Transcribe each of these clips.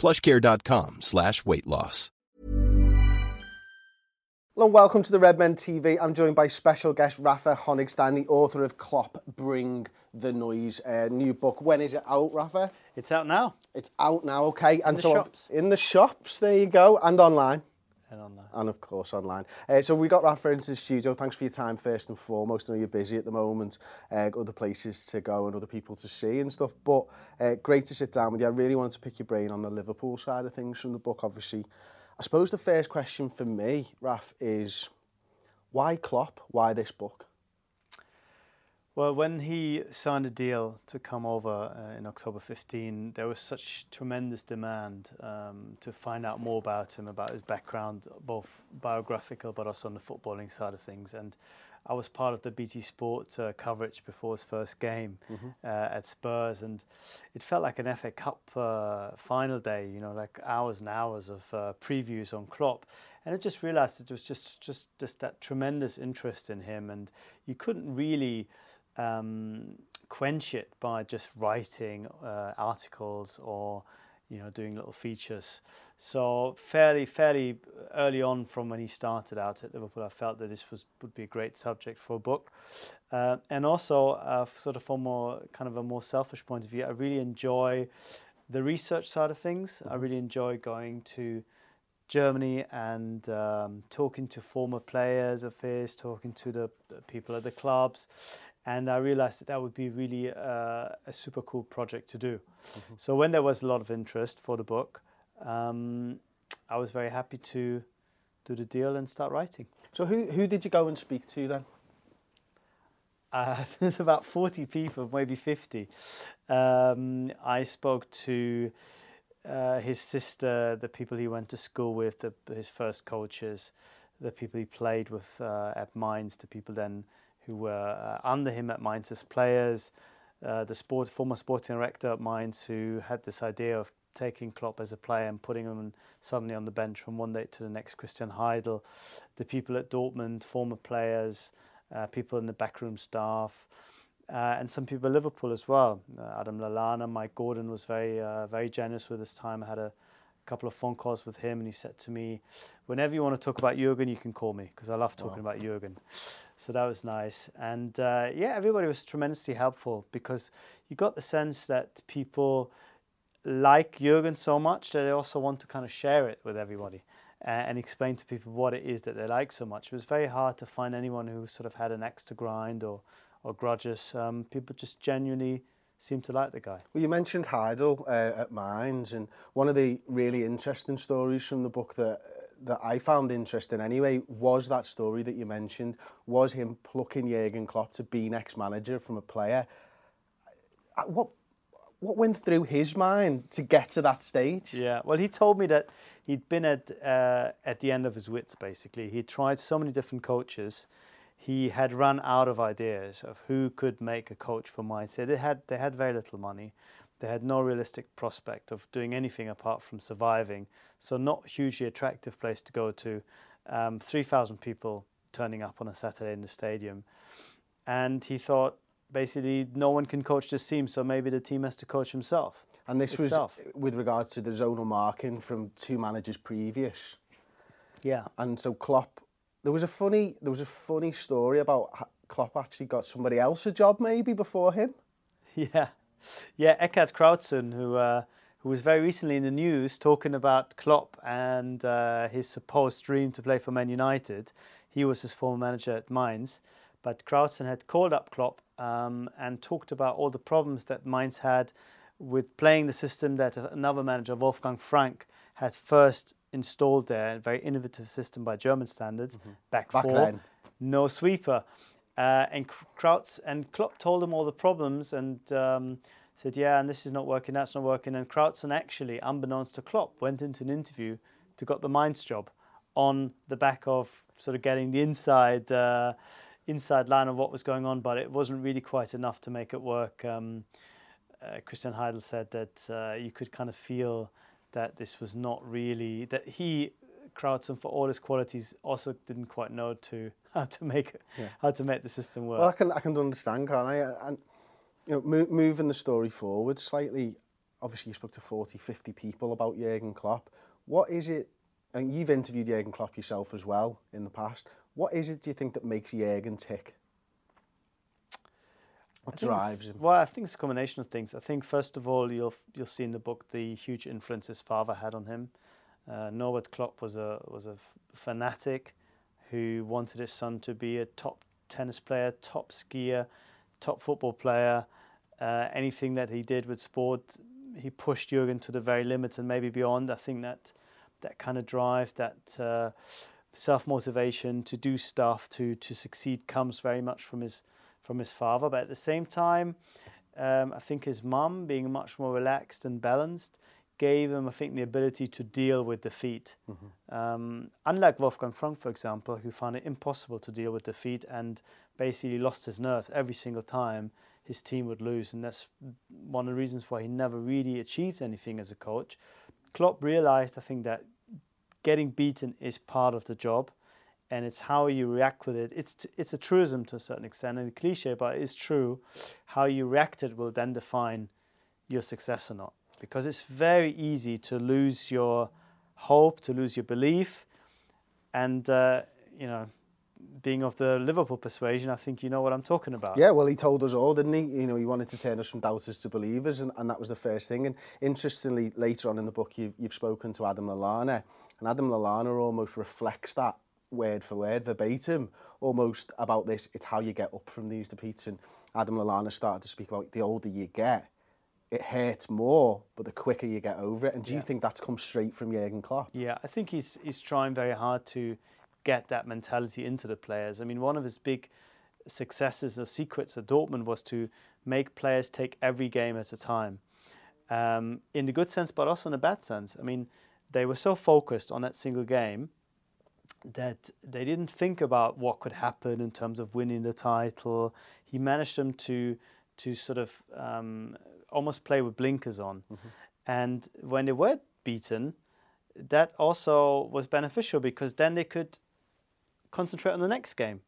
plushcare.com slash weight loss. Hello and welcome to the Redmen TV. I'm joined by special guest Rafa Honigstein, the author of Klopp Bring the Noise, uh, new book. When is it out, Rafa? It's out now. It's out now, okay. And the so shops. in the shops, there you go, and online. And online. And of course online. Uh, so we got Rafa into the studio. Thanks for your time first and foremost. I know you're busy at the moment. Uh, got other places to go and other people to see and stuff. But uh, great to sit down with you. I really wanted to pick your brain on the Liverpool side of things from the book, obviously. I suppose the first question for me, Raf, is why Klopp? Why this book? Well, when he signed a deal to come over uh, in October 15, there was such tremendous demand um, to find out more about him, about his background, both biographical but also on the footballing side of things. And I was part of the BT Sport uh, coverage before his first game uh, at Spurs, and it felt like an FA Cup uh, final day. You know, like hours and hours of uh, previews on Klopp, and I just realised there was just just just that tremendous interest in him, and you couldn't really um, quench it by just writing uh, articles or you know doing little features. So fairly fairly early on from when he started out at Liverpool, I felt that this was would be a great subject for a book, uh, and also uh, sort of from more kind of a more selfish point of view, I really enjoy the research side of things. I really enjoy going to Germany and um, talking to former players of his, talking to the, the people at the clubs, and I realized that that would be really uh, a super cool project to do. So when there was a lot of interest for the book, um, I was very happy to do the deal and start writing. So who, who did you go and speak to then? Uh, there's about 40 people, maybe 50. Um, I spoke to uh, his sister, the people he went to school with, the, his first coaches, the people he played with uh, at Mainz, the people then who were uh, under him at Mainz as players, uh, the sport, former sporting director at Mainz who had this idea of taking Klopp as a player and putting him suddenly on the bench from one day to the next, Christian Heidel, the people at Dortmund, former players, uh, people in the backroom staff, uh, and some people at Liverpool as well. Uh, Adam Lallana, Mike Gordon was very, uh, very generous with his time. Had a couple of phone calls with him, and he said to me, "Whenever you want to talk about Jurgen, you can call me because I love talking about Jurgen." So that was nice, and uh, yeah, everybody was tremendously helpful because you got the sense that people like Jurgen so much that they also want to kind of share it with everybody and explain to people what it is that they like so much. It was very hard to find anyone who sort of had an axe to grind or, or grudges. Um, people just genuinely seemed to like the guy. Well, you mentioned Heidel uh, at Mainz, and one of the really interesting stories from the book that that I found interesting anyway was that story that you mentioned was him plucking Jurgen Klopp to be next manager from a player. Uh, What what went through his mind to get to that stage? Yeah, well, he told me that he'd been at uh, at the end of his wits. Basically, he tried so many different coaches. He had run out of ideas of who could make a coach for mindset. They had they had very little money. They had no realistic prospect of doing anything apart from surviving. So not hugely attractive place to go to. Um, Three thousand people turning up on a Saturday in the stadium, and he thought basically no one can coach this team, so maybe the team has to coach himself. And this itself. was with regards to the zonal marking from two managers previous. Yeah. And so Klopp, there was a funny, there was a funny story about Klopp actually got somebody else a job maybe before him. Yeah, yeah. Eckhard Krautzun, who uh, who was very recently in the news talking about Klopp and uh, his supposed dream to play for Man United. He was his former manager at Mainz, but Krautzun had called up Klopp um, and talked about all the problems that Mainz had with playing the system that another manager, Wolfgang Frank, had first installed there, a very innovative system by German standards, mm-hmm. back, back four, then. no sweeper. Uh, and Krauts and Klopp told him all the problems and um, said, "Yeah, and this is not working, that's not working." And Krautzun actually, unbeknownst to Klopp, went into an interview to got the Mainz job on the back of sort of getting the inside uh, inside line of what was going on, but it wasn't really quite enough to make it work. Um, uh, Christian Heidel said that uh, you could kind of feel that this was not really that he Krautzun for all his qualities also didn't quite know to how to make it, yeah. how to make the system work. Well, I can I can understand, can't I? And you know, mo- moving the story forward slightly. Obviously, you spoke to 40, 50 people about Jurgen Klopp. What is it? And you've interviewed Jurgen Klopp yourself as well in the past. What is it do you think that makes Jurgen tick? What drives him? Well, I think it's a combination of things. I think first of all, you'll you'll see in the book the huge influence his father had on him. Uh, Norbert Klopp was a was a fanatic who wanted his son to be a top tennis player, top skier, top football player. Uh, anything that he did with sport, he pushed Jurgen to the very limit and maybe beyond. I think that that kind of drive, that uh, self motivation to do stuff, to to succeed, comes very much from his from his father. But at the same time, um, I think his mum, being much more relaxed and balanced, gave him, I think, the ability to deal with defeat. Mm-hmm. Um, unlike Wolfgang Frank, for example, who found it impossible to deal with defeat and basically lost his nerve every single time his team would lose. And that's one of the reasons why he never really achieved anything as a coach. Klopp realized, I think, that getting beaten is part of the job and it's how you react with it. It's it's a truism to a certain extent and a cliche, but it's true. How you react it will then define your success or not, because it's very easy to lose your hope, to lose your belief, and uh, you know. Being of the Liverpool persuasion, I think you know what I'm talking about. Yeah, well, he told us all, didn't he? You know, he wanted to turn us from doubters to believers, and, and that was the first thing. And interestingly, later on in the book, you've, you've spoken to Adam Lallana, and Adam Lallana almost reflects that word for word, verbatim, almost about this. It's how you get up from these defeats. And Adam Lallana started to speak about the older you get, it hurts more, but the quicker you get over it. And do yeah. you think that's come straight from Jurgen Klopp? Yeah, I think he's he's trying very hard to get that mentality into the players. I mean, one of his big successes or secrets at Dortmund was to make players take every game at a time, um, in the good sense, but also in the bad sense. I mean, they were so focused on that single game that they didn't think about what could happen in terms of winning the title. He managed them to to sort of um, almost play with blinkers on, mm-hmm. and when they were beaten, that also was beneficial because then they could concentrate on the next game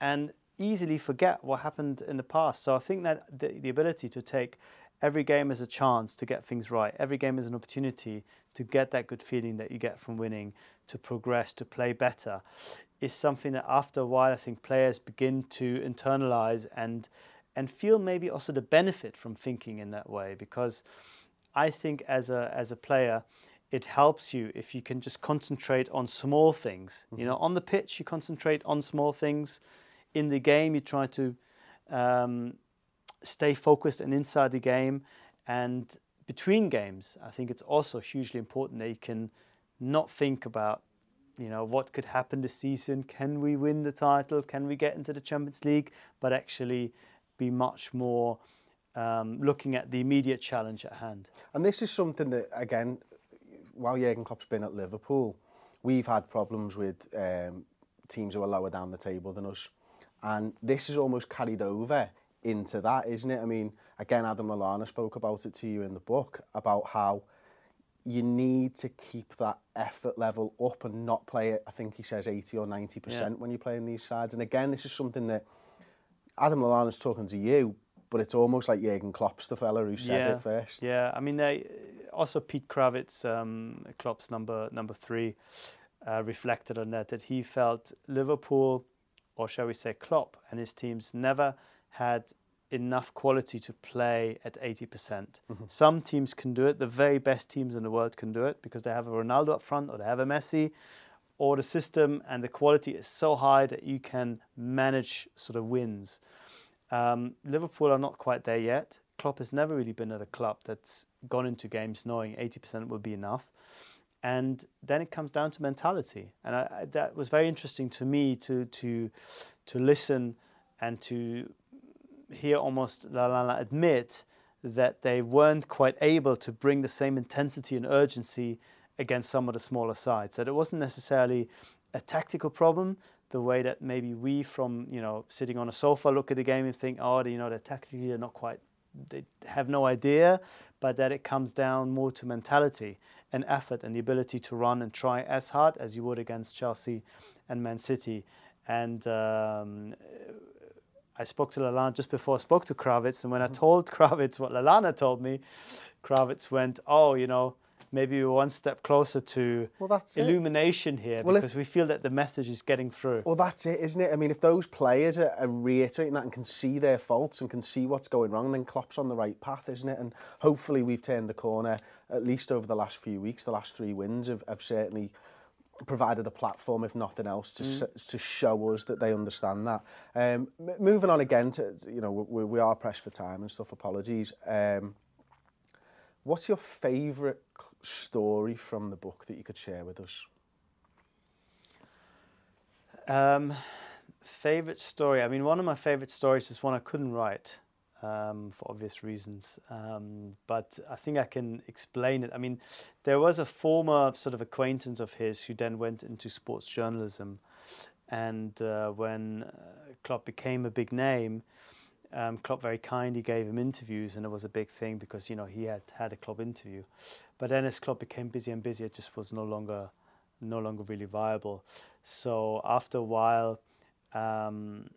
and easily forget what happened in the past. So I think that the, the ability to take every game is a chance to get things right, every game is an opportunity to get that good feeling that you get from winning, to progress, to play better, is something that after a while I think players begin to internalize and and feel maybe also the benefit from thinking in that way because I think as a as a player it helps you if you can just concentrate on small things. Mm-hmm. You know, on the pitch you concentrate on small things. In the game you try to um, stay focused and inside the game and between games I think it's also hugely important that you can not think about you know what could happen this season. Can we win the title? Can we get into the champions league? But actually be much more um, looking at the immediate challenge at hand. And this is something that again while Jurgen Klopp's been at Liverpool we've had problems with um, teams who are lower down the table than us. And this is almost carried over into that isn't it I mean again Adam Lallana spoke about it to you in the book about how you need to keep that effort level up and not play it, I think he says 80 or 90% yeah. when you're playing these sides. And again, this is something that Adam Lallana's talking to you, but it's almost like Jurgen Klopp's the fella who said yeah. it first. Yeah, I mean, they, also Pete Krawietz, um, Klopp's number number three, uh, reflected on that, that he felt Liverpool, or shall we say Klopp, and his teams never had enough quality to play at 80%. percent Some teams can do it. The very best teams in the world can do it because they have a Ronaldo up front or they have a Messi or the system and the quality is so high that you can manage sort of wins. Um, Liverpool are not quite there yet. Klopp has never really been at a club that's gone into games knowing 80% will be enough. And then it comes down to mentality. And I, I, that was very interesting to me to, to, to listen and to hear almost Lallana admit that they weren't quite able to bring the same intensity and urgency against some of the smaller sides. That it wasn't necessarily a tactical problem, the way that maybe we from you know sitting on a sofa look at the game and think, oh, you know, they're tactically they're not quite, they have no idea, but that it comes down more to mentality and effort and the ability to run and try as hard as you would against Chelsea and Man City. And um, I spoke to Lallana just before I spoke to Krawietz, and when mm-hmm. I told Krawietz what Lallana told me, Krawietz went, "Oh, you know." maybe we're one step closer to well, illumination it. here well, because if, we feel that the message is getting through. Well, that's it, isn't it? I mean, if those players are, are reiterating that and can see their faults and can see what's going wrong, then Klopp's on the right path, isn't it? And hopefully we've turned the corner, at least over the last few weeks. The last three wins have, have certainly provided a platform, if nothing else, to mm. to show us that they understand that. Um, moving on again to, you know, we, we are pressed for time and stuff. Apologies. Um, what's your favourite story from the book that you could share with us? Um, favorite story. I mean, one of my favorite stories is one I couldn't write um, for obvious reasons, um, but I think I can explain it. I mean, there was a former sort of acquaintance of his who then went into sports journalism, and uh, when uh, Klopp became a big name, um, Klopp very kindly gave him interviews, and it was a big thing because you know he had had a club interview. But then as Klopp became busier and busier, it just was no longer no longer really viable. So after a while, um,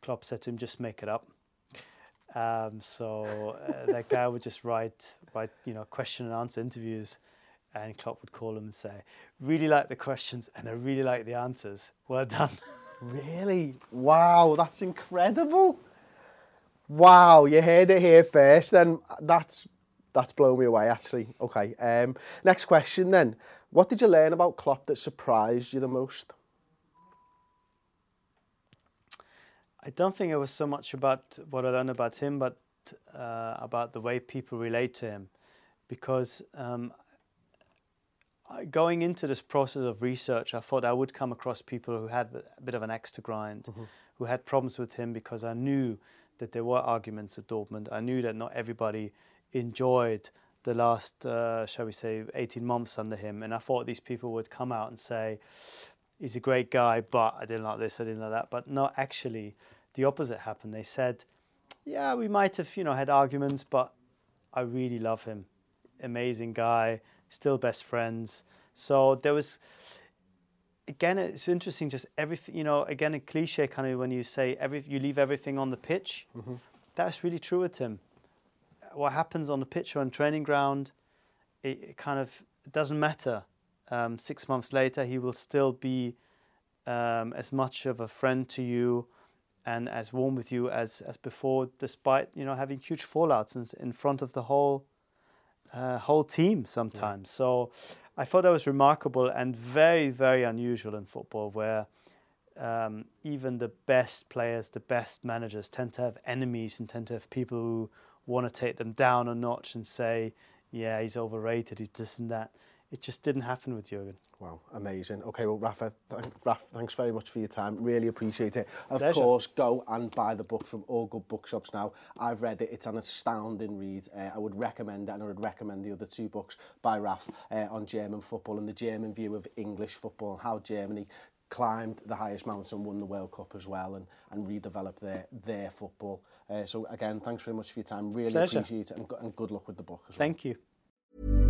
Klopp said to him, "Just make it up." Um, so uh, that guy would just write write you know question and answer interviews, and Klopp would call him and say, "Really like the questions, and I really like the answers. Well done." really? Wow, that's incredible. Wow, you heard it here first. Then that's that's blown me away actually. Okay. Um, next question then. What did you learn about Klopp that surprised you the most? I don't think it was so much about what I learned about him, but uh, about the way people relate to him, because um, going into this process of research, I thought I would come across people who had a bit of an axe to grind, mm-hmm. who had problems with him because I knew that there were arguments at Dortmund. I knew that not everybody enjoyed the last, uh, shall we say, 18 months under him. And I thought these people would come out and say, he's a great guy, but I didn't like this, I didn't like that. But no, actually, the opposite happened. They said, yeah, we might have, you know, had arguments, but I really love him. Amazing guy, still best friends. So there was, again, it's interesting. Just everything, you know, again, a cliche kind of when you say every, you leave everything on the pitch. Mm-hmm. That's really true with him. What happens on the pitch or on training ground, it, it kind of it doesn't matter. Um, six months later, he will still be um, as much of a friend to you and as warm with you as, as before, despite you know having huge fallouts in, in front of the whole uh, whole team sometimes. Yeah. So I thought that was remarkable and very, very unusual in football, where um, even the best players, the best managers tend to have enemies and tend to have people who want to take them down a notch and say, yeah, he's overrated, he's this and that. It just didn't happen with Jurgen. Wow, amazing. Okay, well, Rafa, th Rafa, thanks very much for your time. Really appreciate it. Of Pleasure. course, go and buy the book from all good bookshops now. I've read it. It's an astounding read. Uh, I would recommend it, and I would recommend the other two books by Raf uh, on German football and the German view of English football and how Germany climbed the highest mountain and won the World Cup as well and, and redeveloped their, their football. Uh, so again, thanks very much for your time. Really Pleasure. appreciate it and, and good luck with the book as well. Thank you.